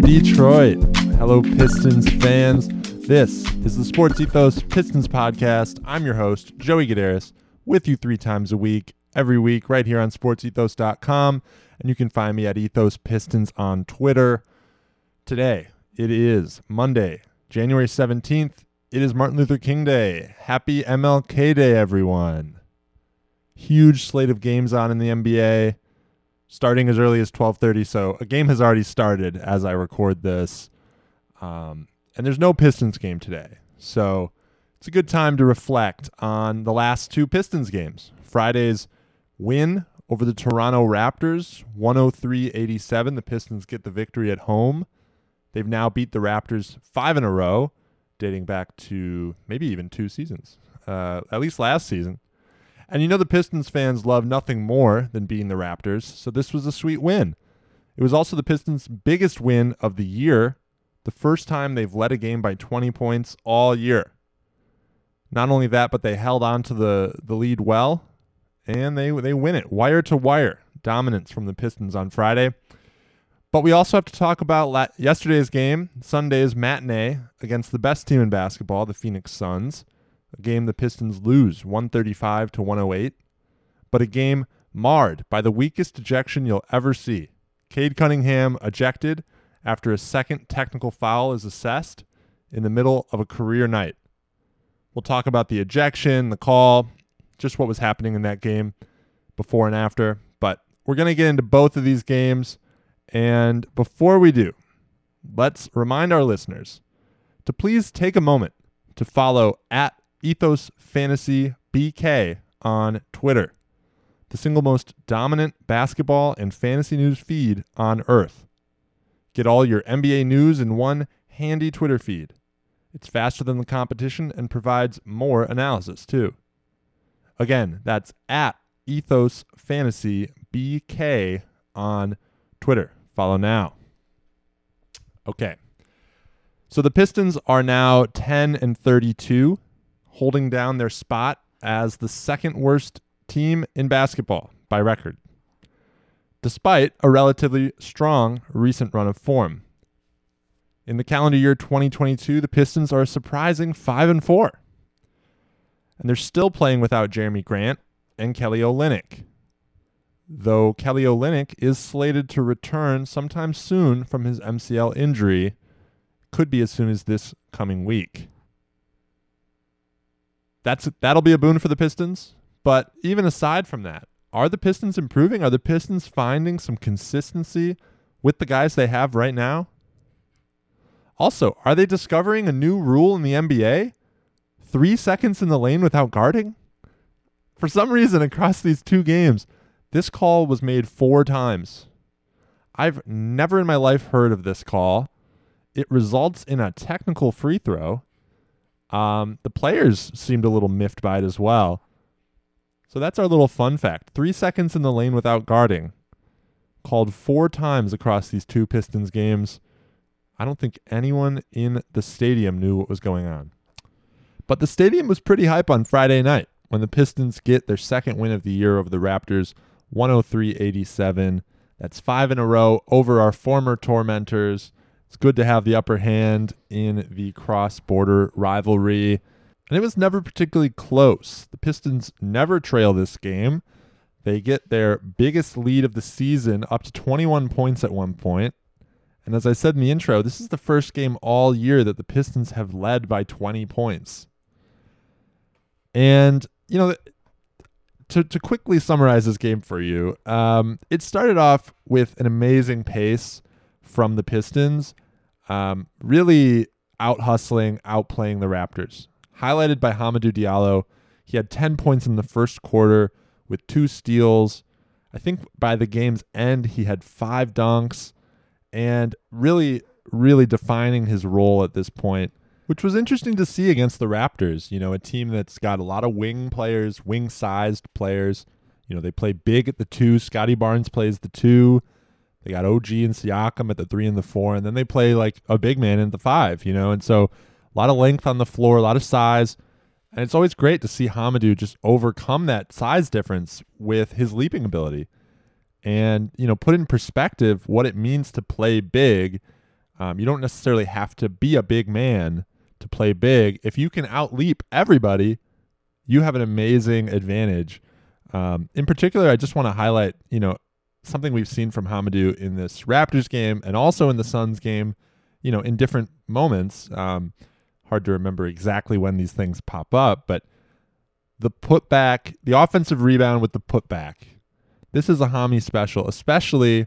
Detroit. Hello, Pistons fans. This is the Sports Ethos Pistons podcast. I'm your host, Joey Gadaris, with you three times a week, every week, right here on sportsethos.com. And you can find me at Ethos Pistons on Twitter. Today, it is Monday, January 17th. It is Martin Luther King Day. Happy MLK Day, everyone. Huge slate of games on in the NBA starting as early as 12:30. So a game has already started as I record this, um, and there's no Pistons game today. So it's a good time to reflect on the last two Pistons games. Friday's win over the Toronto Raptors, 103-87. The Pistons get the victory at home. They've now beat the Raptors five in a row, dating back to maybe even two seasons, uh, at least last season. And you know the Pistons fans love nothing more than beating the Raptors, so this was a sweet win. It was also the Pistons' biggest win of the year, the first time they've led a game by 20 points all year. Not only that, but they held on to the, the lead well, and they they win it wire to wire. Dominance from the Pistons on Friday. But we also have to talk about la- yesterday's game, Sunday's matinee against the best team in basketball, the Phoenix Suns a game the Pistons lose 135 to 108, but a game marred by the weakest ejection you'll ever see. Cade Cunningham ejected after a second technical foul is assessed in the middle of a career night. We'll talk about the ejection, the call, just what was happening in that game before and after, but we're going to get into both of these games. And before we do, let's remind our listeners to please take a moment to follow at Ethos Fantasy BK on Twitter, the single most dominant basketball and fantasy news feed on earth. Get all your NBA news in one handy Twitter feed. It's faster than the competition and provides more analysis too. Again, that's at Ethos Fantasy BK on Twitter. Follow now. Okay. So the Pistons are now 10 and 32 holding down their spot as the second worst team in basketball by record, despite a relatively strong recent run of form. In the calendar year 2022, the Pistons are a surprising 5 and 4. And they're still playing without Jerami Grant and Kelly Olynyk. Though Kelly Olynyk is slated to return sometime soon from his MCL injury, could be as soon as this coming week that's that'll be a boon for the Pistons. But even aside from that, are the Pistons improving? Are the Pistons finding some consistency with the guys they have right now? Also, are they discovering a new rule in the NBA? Three seconds in the lane without guarding? For some reason, across these two games, this call was made four times. I've never in my life heard of this call. It results in a technical free throw. Um, the players seemed a little miffed by it as well. So that's our little fun fact. Three seconds in the lane without guarding. Called four times across these two Pistons games. I don't think anyone in the stadium knew what was going on. But the stadium was pretty hype on Friday night when the Pistons get their second win of the year over the Raptors, 103 87. That's five in a row over our former tormentors. It's good to have the upper hand in the cross border rivalry. And it was never particularly close. The Pistons never trail this game. They get their biggest lead of the season up to 21 points at one point. And as I said in the intro, this is the first game all year that the Pistons have led by 20 points. And, you know, to, to quickly summarize this game for you, um, it started off with an amazing pace from the Pistons, um, really out hustling, outplaying the Raptors. Highlighted by Hamidou Diallo, he had 10 points in the first quarter with two steals. I think by the game's end, he had five dunks and really, really defining his role at this point, which was interesting to see against the Raptors. You know, a team that's got a lot of wing players, wing sized players. You know, they play big at the two. Scottie Barnes plays the two. They got OG and Siakam at the three and the four, and then they play like a big man in the five, you know. And so a lot of length on the floor, a lot of size, and it's always great to see Hamidou just overcome that size difference with his leaping ability, and you know put in perspective what it means to play big. Um, you don't necessarily have to be a big man to play big. If you can outleap everybody, you have an amazing advantage. Um, in particular, I just want to highlight, you know, something we've seen from Hamidou in this Raptors game and also in the Suns game, you know, in different moments. Um, hard to remember exactly when these things pop up, but the putback, the offensive rebound with the putback. This is a Hami special, especially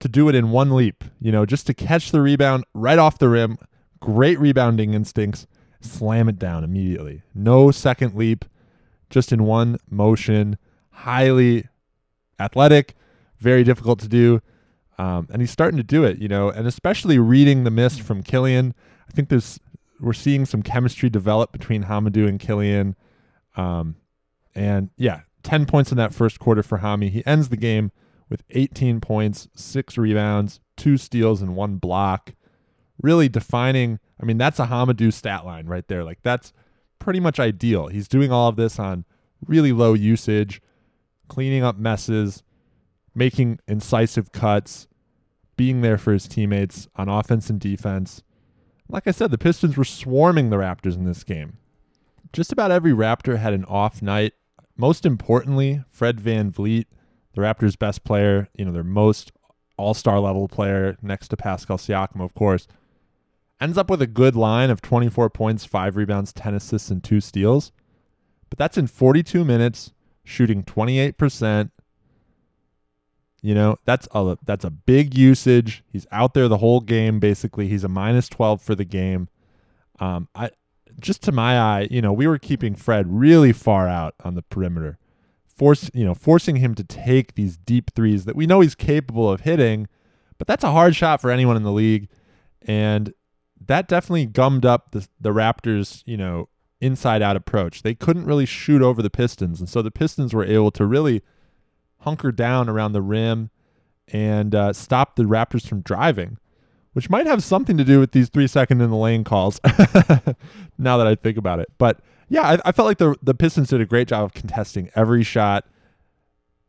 to do it in one leap, you know, just to catch the rebound right off the rim. Great rebounding instincts, slam it down immediately. No second leap, just in one motion. Highly athletic, very difficult to do. Um, and he's starting to do it, you know, and especially reading the miss from Killian. I think there's we're seeing some chemistry develop between Hamidou and Killian. Um, and yeah, 10 points in that first quarter for Hami. He ends the game with 18 points, six rebounds, two steals, and one block. Really defining, I mean, that's a Hamidou stat line right there. Like, that's pretty much ideal. He's doing all of this on really low usage, cleaning up messes, making incisive cuts, being there for his teammates on offense and defense. Like I said, the Pistons were swarming the Raptors in this game. Just about every Raptor had an off night. Most importantly, Fred Van VanVleet, the Raptors' best player, you know, their most all star level player next to Pascal Siakam, of course, ends up with a good line of 24 points, five rebounds, 10 assists, and two steals. But that's in 42 minutes, shooting 28%. You know, that's a that's a big usage. He's out there the whole game basically. He's a minus 12 for the game. Um I just to my eye, you know, we were keeping Fred really far out on the perimeter. Force, you know, forcing him to take these deep threes that we know he's capable of hitting, but that's a hard shot for anyone in the league. And that definitely gummed up the the Raptors, you know, inside out approach. They couldn't really shoot over the Pistons, and so the Pistons were able to really hunker down around the rim and uh, stop the Raptors from driving, which might have something to do with these three second in the lane calls. now that I think about it, but yeah, I, I felt like the the Pistons did a great job of contesting every shot.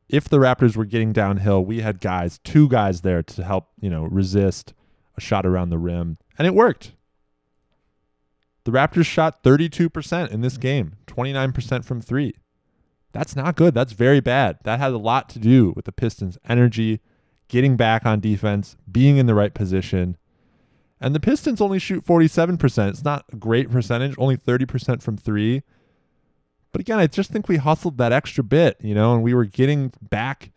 If the Raptors were getting downhill, we had guys, two guys there to help, you know, resist a shot around the rim, and it worked. The Raptors shot 32% in this game, 29% from three. That's not good. That's very bad. That has a lot to do with the Pistons' energy, getting back on defense, being in the right position. And the Pistons only shoot 47%. It's not a great percentage, only 30% from three. But again, I just think we hustled that extra bit, you know, and we were getting back,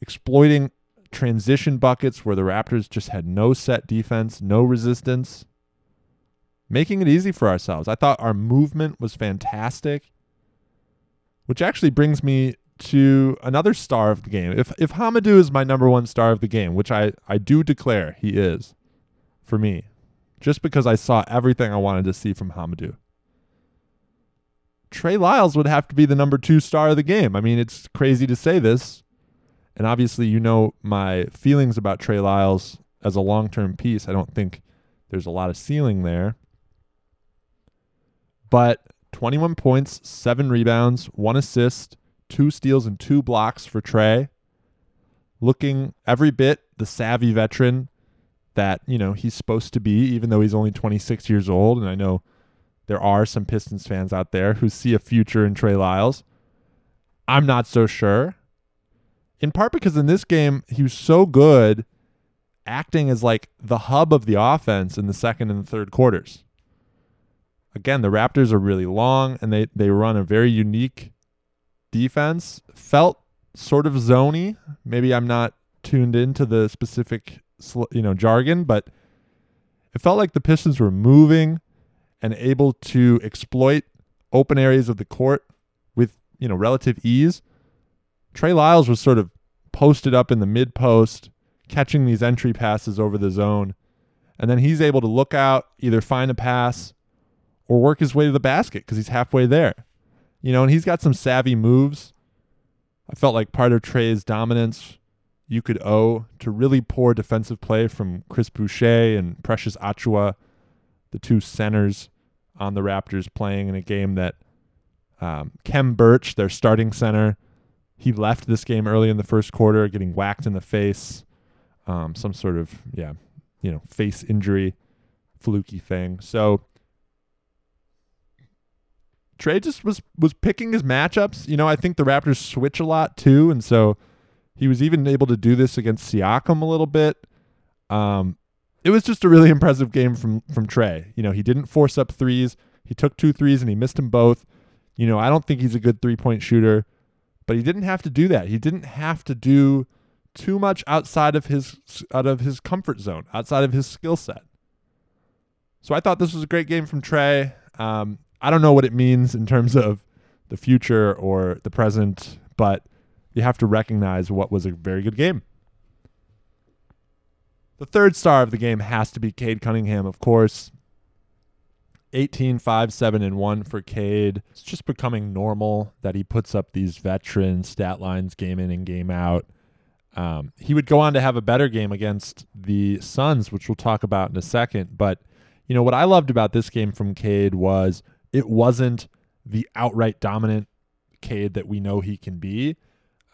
exploiting transition buckets where the Raptors just had no set defense, no resistance, making it easy for ourselves. I thought our movement was fantastic. Which actually brings me to another star of the game. If if Hamidou is my number one star of the game, which I, I do declare he is for me, just because I saw everything I wanted to see from Hamidou. Trey Lyles would have to be the number two star of the game. I mean, it's crazy to say this. And obviously, you know my feelings about Trey Lyles as a long term piece. I don't think there's a lot of ceiling there. But 21 points, seven rebounds, one assist, two steals, and two blocks for Trey. Looking every bit the savvy veteran that, you know, he's supposed to be, even though he's only 26 years old. And I know there are some Pistons fans out there who see a future in Trey Lyles. I'm not so sure. In part because in this game, he was so good acting as like the hub of the offense in the second and the third quarters again, the Raptors are really long and they, they run a very unique defense. Felt sort of zony. Maybe I'm not tuned into the specific you know jargon, but it felt like the Pistons were moving and able to exploit open areas of the court with you know relative ease. Trey Lyles was sort of posted up in the mid post, catching these entry passes over the zone, and then he's able to look out, either find a pass or work his way to the basket because he's halfway there. You know, and he's got some savvy moves. I felt like part of Trey's dominance you could owe to really poor defensive play from Chris Boucher and Precious Achiuwa, the two centers on the Raptors playing in a game that um, Khem Birch, their starting center, he left this game early in the first quarter, getting whacked in the face. Um, some sort of yeah you know, face injury, fluky thing. So Trey just was was picking his matchups. You know, I think the Raptors switch a lot too, and so he was even able to do this against Siakam a little bit. Um, it was just a really impressive game from from Trey. You know, he didn't force up threes. He took two threes and he missed them both. You know, I don't think he's a good three point shooter, but he didn't have to do that. He didn't have to do too much outside of his out of his comfort zone, outside of his skill set. So I thought this was a great game from Trey. Um, I don't know what it means in terms of the future or the present, but you have to recognize what was a very good game. The third star of the game has to be Cade Cunningham, of course. 18, 5, 7, and 1 for Cade. It's just becoming normal that he puts up these veteran stat lines game in and game out. Um, he would go on to have a better game against the Suns, which we'll talk about in a second. But, you know, what I loved about this game from Cade was it wasn't the outright dominant Cade that we know he can be.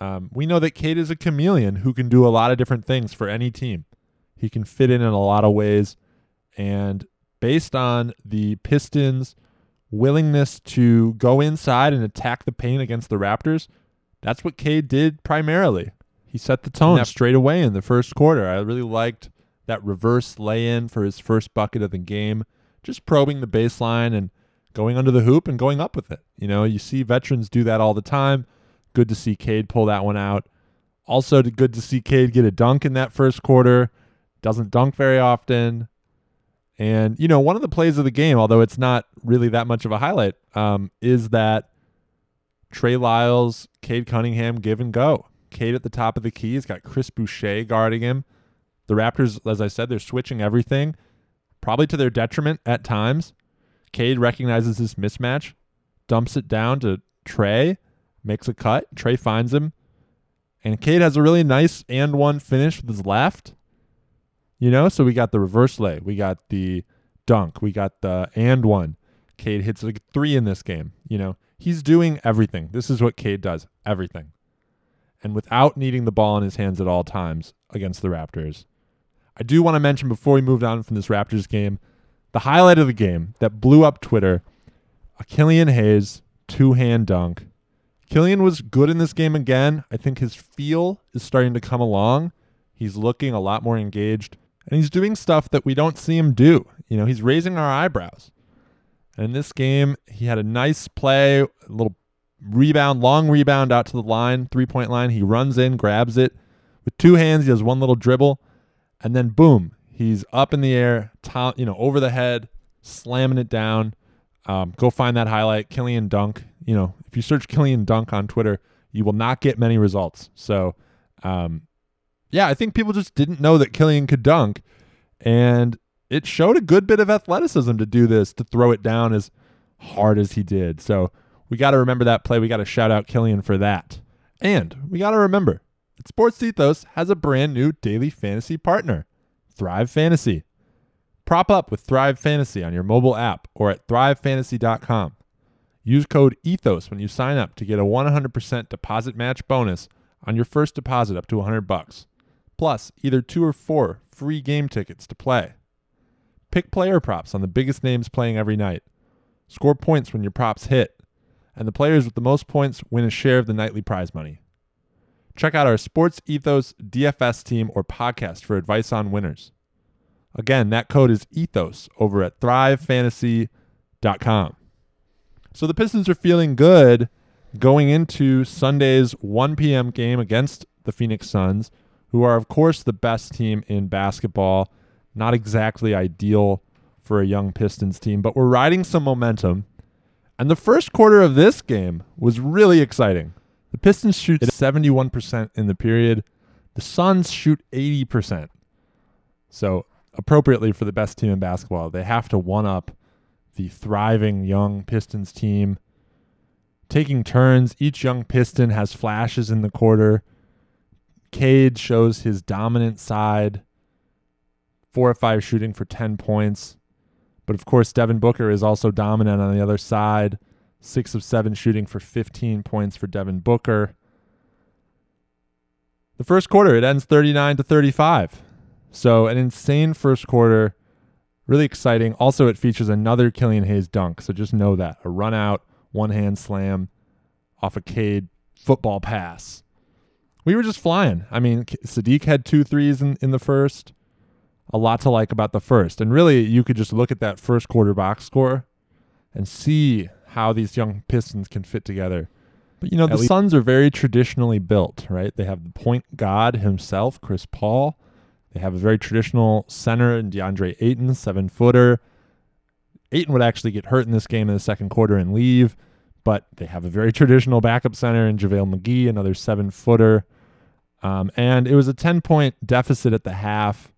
Um, we know that Cade is a chameleon who can do a lot of different things for any team. He can fit in in a lot of ways. And based on the Pistons' willingness to go inside and attack the paint against the Raptors, that's what Cade did primarily. He set the tone straight away in the first quarter. I really liked that reverse lay in for his first bucket of the game, just probing the baseline and going under the hoop and going up with it. You know, you see veterans do that all the time. Good to see Cade pull that one out. Also, good to see Cade get a dunk in that first quarter. Doesn't dunk very often. And, you know, one of the plays of the game, although it's not really that much of a highlight, um, is that Trey Lyles, Cade Cunningham give and go. Cade at the top of the key. He's got Chris Boucher guarding him. The Raptors, as I said, they're switching everything, probably to their detriment at times. Cade recognizes this mismatch, dumps it down to Trey, makes a cut. Trey finds him. And Cade has a really nice and one finish with his left. You know, so we got the reverse lay, we got the dunk, we got the and one. Cade hits like three in this game. You know, he's doing everything. This is what Cade does everything. And without needing the ball in his hands at all times against the Raptors. I do want to mention before we moved on from this Raptors game the highlight of the game that blew up Twitter, a Killian Hayes two hand dunk. Killian was good in this game again. I think his feel is starting to come along. He's looking a lot more engaged and he's doing stuff that we don't see him do. You know, he's raising our eyebrows. And in this game, he had a nice play, a little rebound, long rebound out to the line, three point line. He runs in, grabs it with two hands. He does one little dribble, and then boom, He's up in the air, you know, over the head, slamming it down. Um, go find that highlight, Killian Dunk. You know, if you search Killian Dunk on Twitter, you will not get many results. So, um, yeah, I think people just didn't know that Killian could dunk, and it showed a good bit of athleticism to do this, to throw it down as hard as he did. So we got to remember that play. We got to shout out Killian for that. And we got to remember that Sports Ethos has a brand new daily fantasy partner. Thrive Fantasy. Prop up with Thrive Fantasy on your mobile app or at thrivefantasy.com. Use code ETHOS when you sign up to get a 100% deposit match bonus on your first deposit up to 100 bucks. Plus, either 2 or 4 free game tickets to play. Pick player props on the biggest names playing every night. Score points when your props hit, and the players with the most points win a share of the nightly prize money. Check out our Sports Ethos DFS team or podcast for advice on winners. Again, that code is ethos over at thrivefantasy.com. So the Pistons are feeling good going into Sunday's 1 p.m. game against the Phoenix Suns, who are, of course, the best team in basketball. Not exactly ideal for a young Pistons team, but we're riding some momentum. And the first quarter of this game was really exciting. The Pistons shoot 71% in the period. The Suns shoot 80%. So, appropriately for the best team in basketball, they have to one up the thriving young Pistons team. Taking turns, each young Piston has flashes in the quarter. Cade shows his dominant side, four or five shooting for 10 points. But of course, Devin Booker is also dominant on the other side. Six of seven shooting for 15 points for Devin Booker. The first quarter, it ends 39 to 35. So, an insane first quarter, really exciting. Also, it features another Killian Hayes dunk. So, just know that a run out, one hand slam off a Cade football pass. We were just flying. I mean, Saddiq had two threes in, in the first. A lot to like about the first. And really, you could just look at that first quarter box score and see how these young Pistons can fit together. But you know, the Suns are very traditionally built, right? They have the point god himself, Chris Paul. They have a very traditional center in DeAndre Ayton, seven footer. Ayton would actually get hurt in this game in the second quarter and leave, but they have a very traditional backup center in JaVale McGee, another seven footer. Um, and it was a 10 point deficit at the half.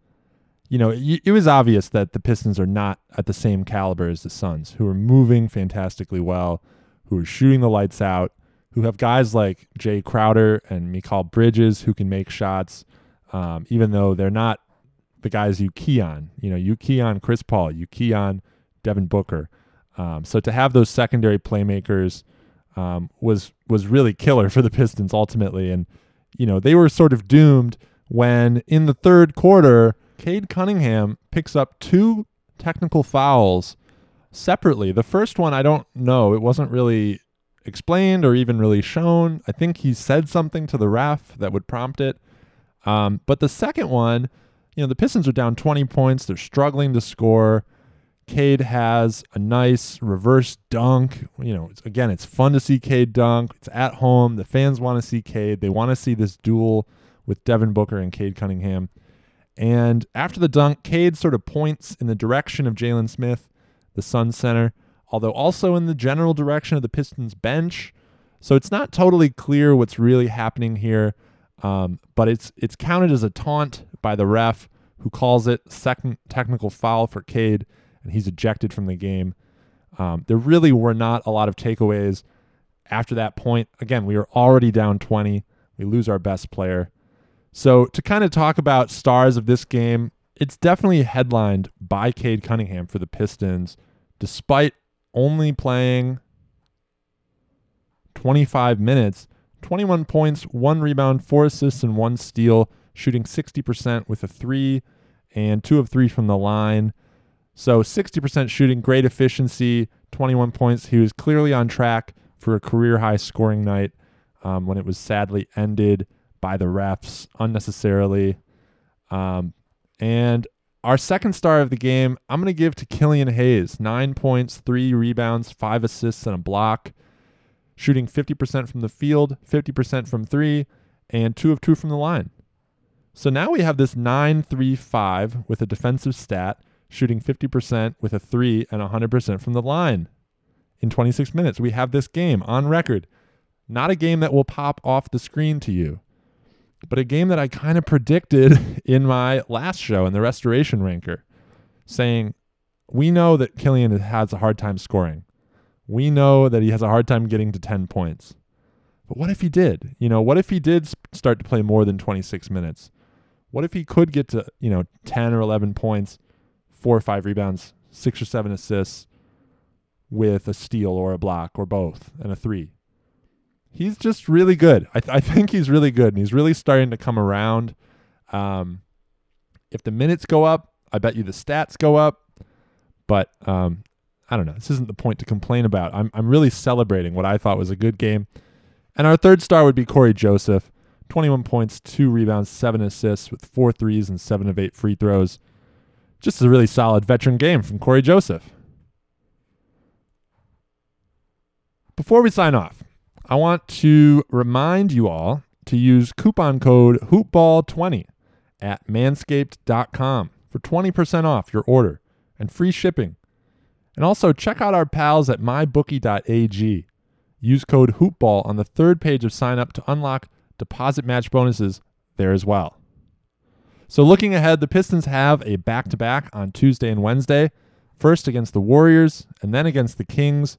You know, it, it was obvious that the Pistons are not at the same caliber as the Suns, who are moving fantastically well, who are shooting the lights out, who have guys like Jae Crowder and Mikal Bridges who can make shots, um, even though they're not the guys you key on. You know, you key on Chris Paul, you key on Devin Booker. Um, so to have those secondary playmakers um, was was really killer for the Pistons ultimately, and you know they were sort of doomed when in the third quarter, Cade Cunningham picks up two technical fouls separately. The first one I don't know; it wasn't really explained or even really shown. I think he said something to the ref that would prompt it. Um, but the second one, you know, the Pistons are down 20 points. They're struggling to score. Cade has a nice reverse dunk. You know, it's, again, it's fun to see Cade dunk. It's at home. The fans want to see Cade. They want to see this duel with Devin Booker and Cade Cunningham. And after the dunk, Cade sort of points in the direction of Jalen Smith, the Sun center although also in the general direction of the Pistons bench. So it's not totally clear what's really happening here, um, but it's it's counted as a taunt by the ref, who calls it second technical foul for Cade, and he's ejected from the game. Um, there really were not a lot of takeaways after that point. Again, we were already down 20. We lose our best player. So to kind of talk about stars of this game, it's definitely headlined by Cade Cunningham for the Pistons, despite only playing 25 minutes, 21 points, one rebound, four assists, and one steal, shooting 60% with a three and two of three from the line. So 60% shooting, great efficiency, 21 points. He was clearly on track for a career high scoring night um, when it was sadly ended by the refs unnecessarily. Um, and our second star of the game, I'm going to give to Killian Hayes. Nine points, three rebounds, five assists, and a block. Shooting 50% from the field, 50% from three, and two of two from the line. So now we have this 9 3 5 with a defensive stat, shooting 50% with a three and 100% from the line in 26 minutes. We have this game on record. Not a game that will pop off the screen to you but a game that I kind of predicted in my last show in the restoration ranker, saying, We know that Killian has a hard time scoring. We know that he has a hard time getting to 10 points. But what if he did? You know, what if he did start to play more than 26 minutes? What if he could get to, you know, 10 or 11 points, four or five rebounds, six or seven assists with a steal or a block or both and a three? He's just really good. I, th- I think he's really good, and he's really starting to come around. Um, if the minutes go up, I bet you the stats go up. But um, I don't know. This isn't the point to complain about. I'm I'm really celebrating what I thought was a good game. And our third star would be Cory Joseph. 21 points, two rebounds, seven assists with four threes and seven of eight free throws. Just a really solid veteran game from Cory Joseph. Before we sign off, I want to remind you all to use coupon code hoopball20 at manscaped.com for 20% off your order and free shipping. And also check out our pals at mybookie.ag. Use code hoopball on the third page of sign up to unlock deposit match bonuses there as well. So looking ahead, the Pistons have a back-to-back on Tuesday and Wednesday, first against the Warriors and then against the Kings,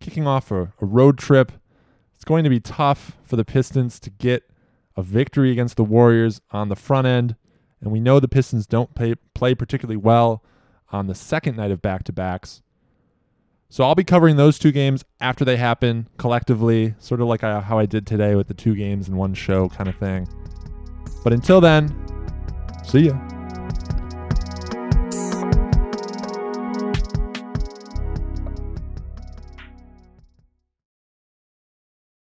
kicking off a, a road trip going to be tough for the Pistons to get a victory against the Warriors on the front end. And we know the Pistons don't play, play particularly well on the second night of back to backs. So I'll be covering those two games after they happen collectively, sort of like I, how I did today with the two games in one show kind of thing. But until then, see ya.